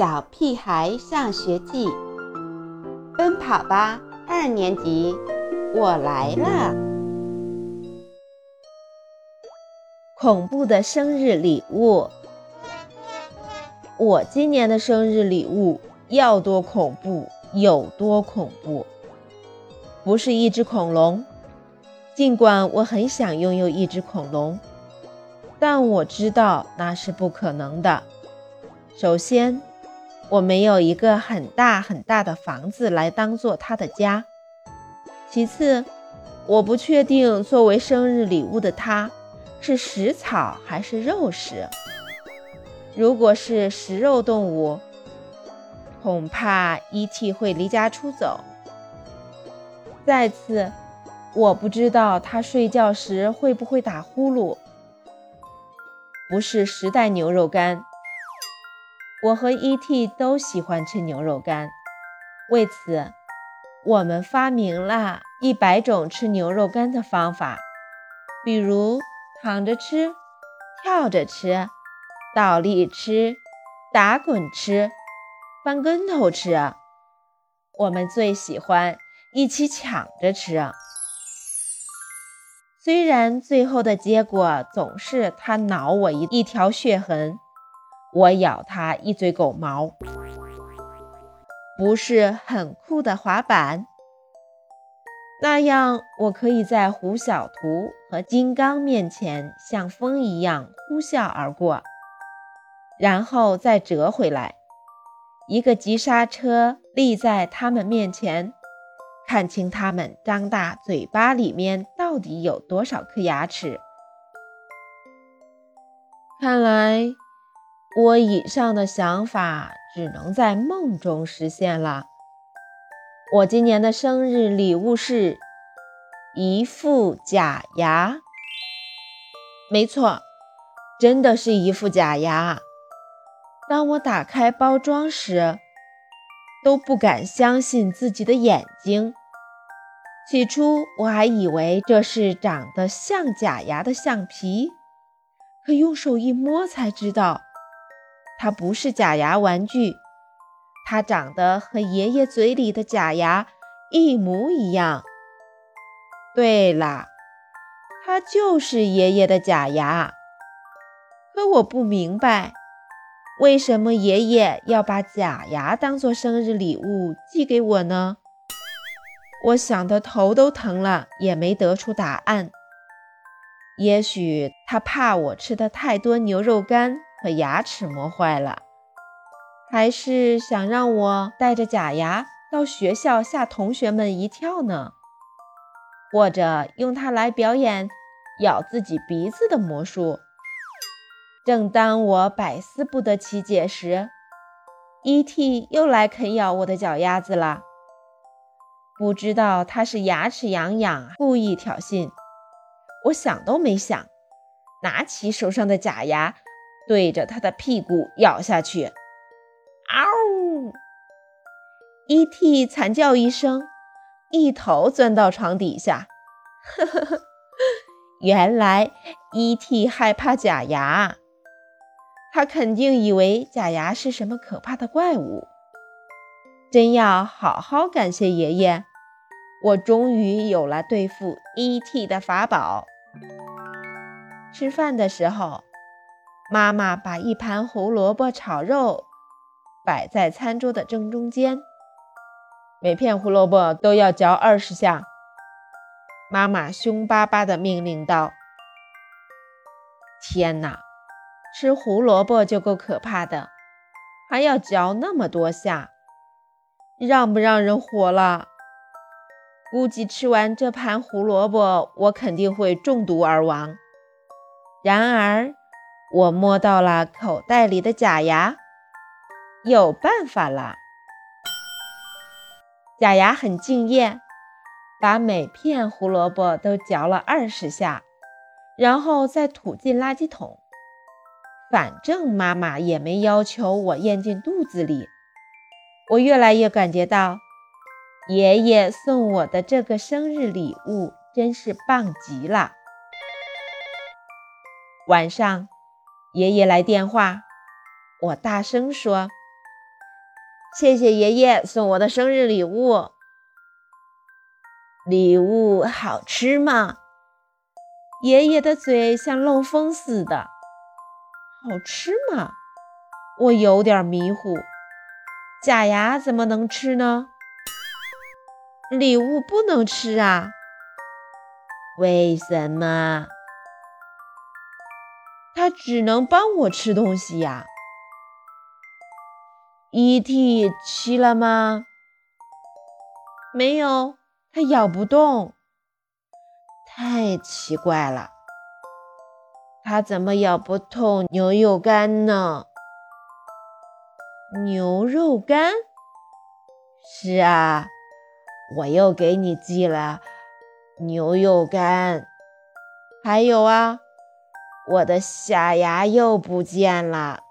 小屁孩上学记》，奔跑吧二年级，我来了！恐怖的生日礼物，我今年的生日礼物要多恐怖有多恐怖，不是一只恐龙。尽管我很想拥有一只恐龙，但我知道那是不可能的。首先，我没有一个很大很大的房子来当做它的家。其次，我不确定作为生日礼物的它是食草还是肉食。如果是食肉动物，恐怕 E.T. 会离家出走。再次，我不知道它睡觉时会不会打呼噜。不是十袋牛肉干。我和 E.T. 都喜欢吃牛肉干，为此，我们发明了一百种吃牛肉干的方法，比如躺着吃、跳着吃、倒立吃、打滚吃、翻跟头吃。我们最喜欢一起抢着吃，虽然最后的结果总是他挠我一一条血痕。我咬它一嘴狗毛，不是很酷的滑板？那样我可以在胡小图和金刚面前像风一样呼啸而过，然后再折回来。一个急刹车立在他们面前，看清他们张大嘴巴里面到底有多少颗牙齿。看来。我以上的想法只能在梦中实现了。我今年的生日礼物是一副假牙。没错，真的是一副假牙。当我打开包装时，都不敢相信自己的眼睛。起初我还以为这是长得像假牙的橡皮，可用手一摸才知道。它不是假牙玩具，它长得和爷爷嘴里的假牙一模一样。对了，它就是爷爷的假牙。可我不明白，为什么爷爷要把假牙当做生日礼物寄给我呢？我想得头都疼了，也没得出答案。也许他怕我吃的太多牛肉干。和牙齿磨坏了，还是想让我带着假牙到学校吓同学们一跳呢？或者用它来表演咬自己鼻子的魔术？正当我百思不得其解时，E.T. 又来啃咬我的脚丫子了。不知道他是牙齿痒痒，故意挑衅。我想都没想，拿起手上的假牙。对着他的屁股咬下去，嗷！E.T. 惨叫一声，一头钻到床底下。呵呵呵，原来 E.T. 害怕假牙，他肯定以为假牙是什么可怕的怪物。真要好好感谢爷爷，我终于有了对付 E.T. 的法宝。吃饭的时候。妈妈把一盘胡萝卜炒肉摆在餐桌的正中间，每片胡萝卜都要嚼二十下。妈妈凶巴巴地命令道：“天哪，吃胡萝卜就够可怕的，还要嚼那么多下，让不让人活了？估计吃完这盘胡萝卜，我肯定会中毒而亡。”然而。我摸到了口袋里的假牙，有办法了。假牙很敬业，把每片胡萝卜都嚼了二十下，然后再吐进垃圾桶。反正妈妈也没要求我咽进肚子里。我越来越感觉到，爷爷送我的这个生日礼物真是棒极了。晚上。爷爷来电话，我大声说：“谢谢爷爷送我的生日礼物。礼物好吃吗？爷爷的嘴像漏风似的。好吃吗？我有点迷糊。假牙怎么能吃呢？礼物不能吃啊？为什么？它只能帮我吃东西呀。E.T. 吃了吗？没有，它咬不动。太奇怪了，它怎么咬不动牛肉干呢？牛肉干？是啊，我又给你寄了牛肉干。还有啊，我的小牙又不见了。